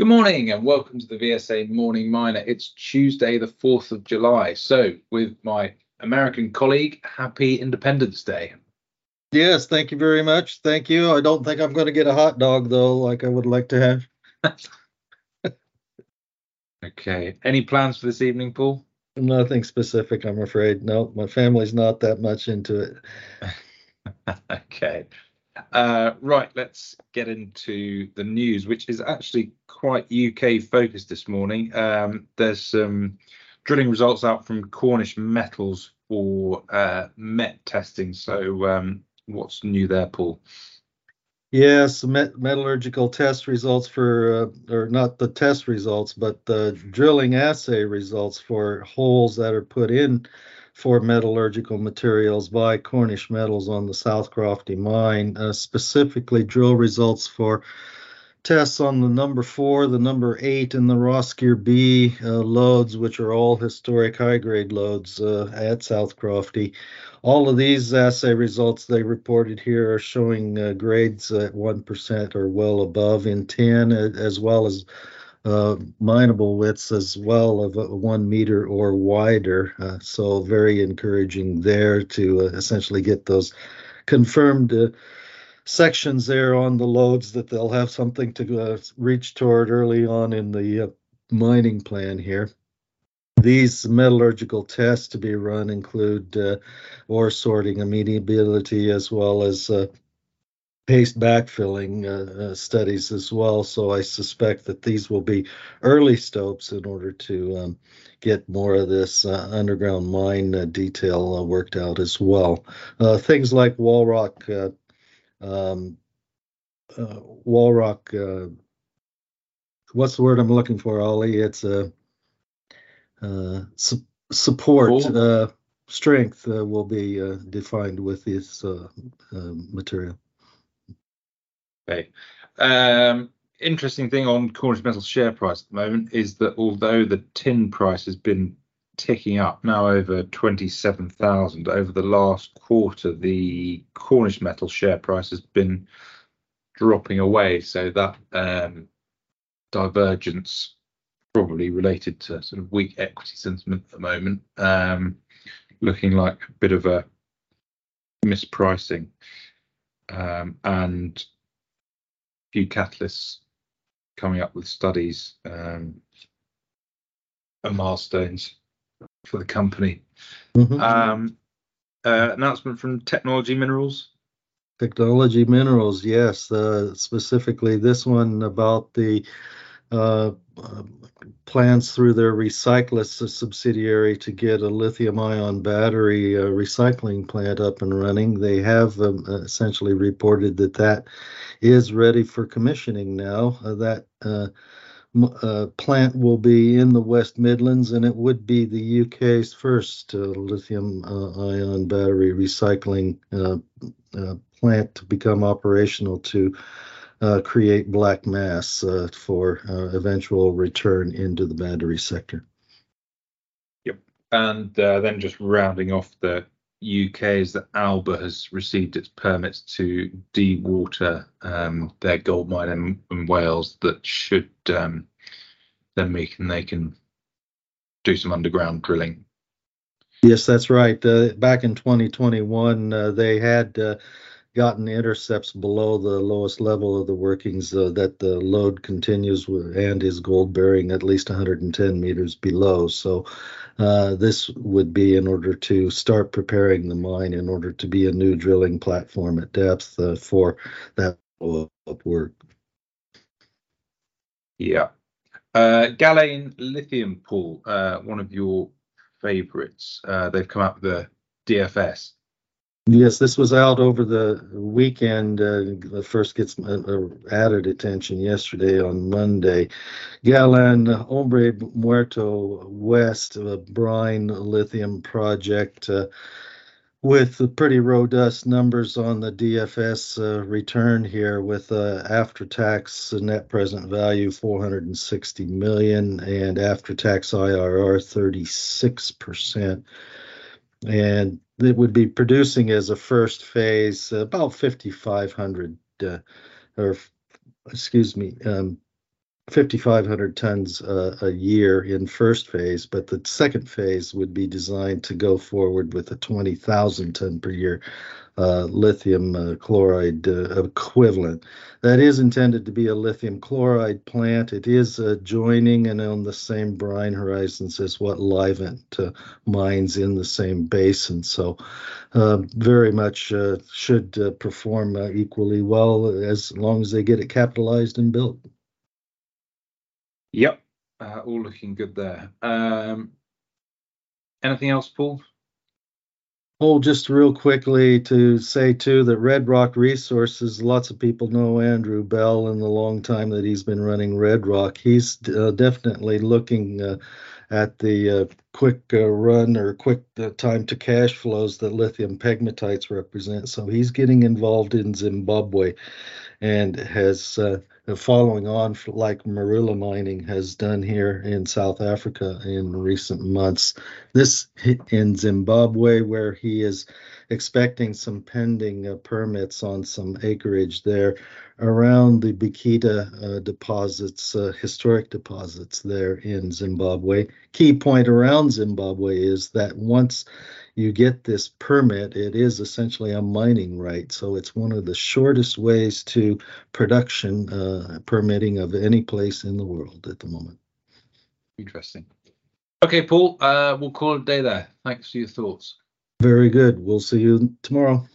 Good morning and welcome to the VSA Morning Miner. It's Tuesday, the 4th of July. So, with my American colleague, happy Independence Day. Yes, thank you very much. Thank you. I don't think I'm going to get a hot dog though, like I would like to have. okay. Any plans for this evening, Paul? Nothing specific, I'm afraid. No, my family's not that much into it. okay. Uh, right, let's get into the news, which is actually quite UK focused this morning. Um, there's some drilling results out from Cornish Metals for uh, MET testing. So, um, what's new there, Paul? Yes, met- metallurgical test results for, uh, or not the test results, but the drilling assay results for holes that are put in for metallurgical materials by Cornish Metals on the South Crofty mine, uh, specifically drill results for tests on the number four, the number eight, and the Roskear B uh, lodes, which are all historic high grade lodes uh, at South Crofty. All of these assay results they reported here are showing uh, grades at 1% or well above in 10, as well as uh, mineable widths as well of uh, one meter or wider. Uh, so very encouraging there to uh, essentially get those confirmed uh, sections there on the lodes that they'll have something to uh, reach toward early on in the mining plan here. These metallurgical tests to be run include ore sorting amenability as well as paste backfilling uh, uh, studies as well. So I suspect that these will be early stopes in order to um, get more of this uh, underground mine uh, detail uh, worked out as well. Uh, things like wall rock, um, wall rock. what's the word I'm looking for, Ollie? It's a su- support. Cool. strength will be defined with this material. Okay. Um, interesting thing on Cornish Metals share price at the moment is that although the tin price has been ticking up now over 27,000 over the last quarter, the Cornish Metal share price has been dropping away. So that um, divergence probably related to sort of weak equity sentiment at the moment, um, looking like a bit of a mispricing. Um, and few catalysts coming up with studies um, and milestones for the company. Mm-hmm. Um, uh, announcement from Technology Minerals. Technology Minerals, yes. Uh, specifically, this one about the plans through their Recyclus subsidiary to get a lithium ion battery uh, recycling plant up and running. They have um, essentially reported that that is ready for commissioning now. Uh, that uh, uh, plant will be in the West Midlands and it would be the UK's first uh, lithium ion battery recycling plant to become operational to uh, create black mass uh, for uh, eventual return into the battery sector. Yep. And uh, then just rounding off the UK is that Alba has received its permits to dewater um, their gold mine in, in, Wales that should um, then make and they can do some underground drilling. Yes, that's right. Uh, back in 2021, uh, they had gotten intercepts below the lowest level of the workings uh, that the lode continues with, and is gold bearing at least 110 meters below. So uh, this would be in order to start preparing the mine in order to be a new drilling platform at depth uh, for that up work. Yeah. Uh, Galan Lithium Paul, uh, one of your favorites. Uh, they've come up with a DFS Yes, this was out over the weekend. Uh, first gets uh, uh, added attention yesterday on Monday. Galan Hombre Muerto West, a brine lithium project uh, with pretty robust numbers on the DFS uh, return here with uh, after tax net present value 460 million and after tax IRR 36% and it would be producing as a first phase about 5,500 uh, or excuse me, um, 5,500 tons uh, a year in first phase, but the second phase would be designed to go forward with a 20,000 ton per year uh, lithium uh, chloride uh, equivalent. That is intended to be a lithium chloride plant. It is joining and on the same brine horizons as what Livent mines in the same basin. So, very much should perform equally well as long as they get it capitalized and built. Yep, uh, all looking good there. Um, anything else, Paul? Oh, just real quickly to say too that Red Rock Resources, lots of people know Andrew Bell in the long time that he's been running Red Rock. He's uh, definitely looking uh, at the uh, quick uh, run or quick uh, time to cash flows that lithium pegmatites represent. So he's getting involved in Zimbabwe and has uh, following on like Marula Mining has done here in South Africa in recent months. This in Zimbabwe, where he is expecting some pending uh, permits on some acreage there around the Bikita uh, deposits, uh, historic deposits there in Zimbabwe. Key point around Zimbabwe is that once you get this permit, it is essentially a mining right. So it's one of the shortest ways to production uh, permitting of any place in the world at the moment. Interesting. Okay, Paul, uh, we'll call it a day there. Thanks for your thoughts. Very good. We'll see you tomorrow.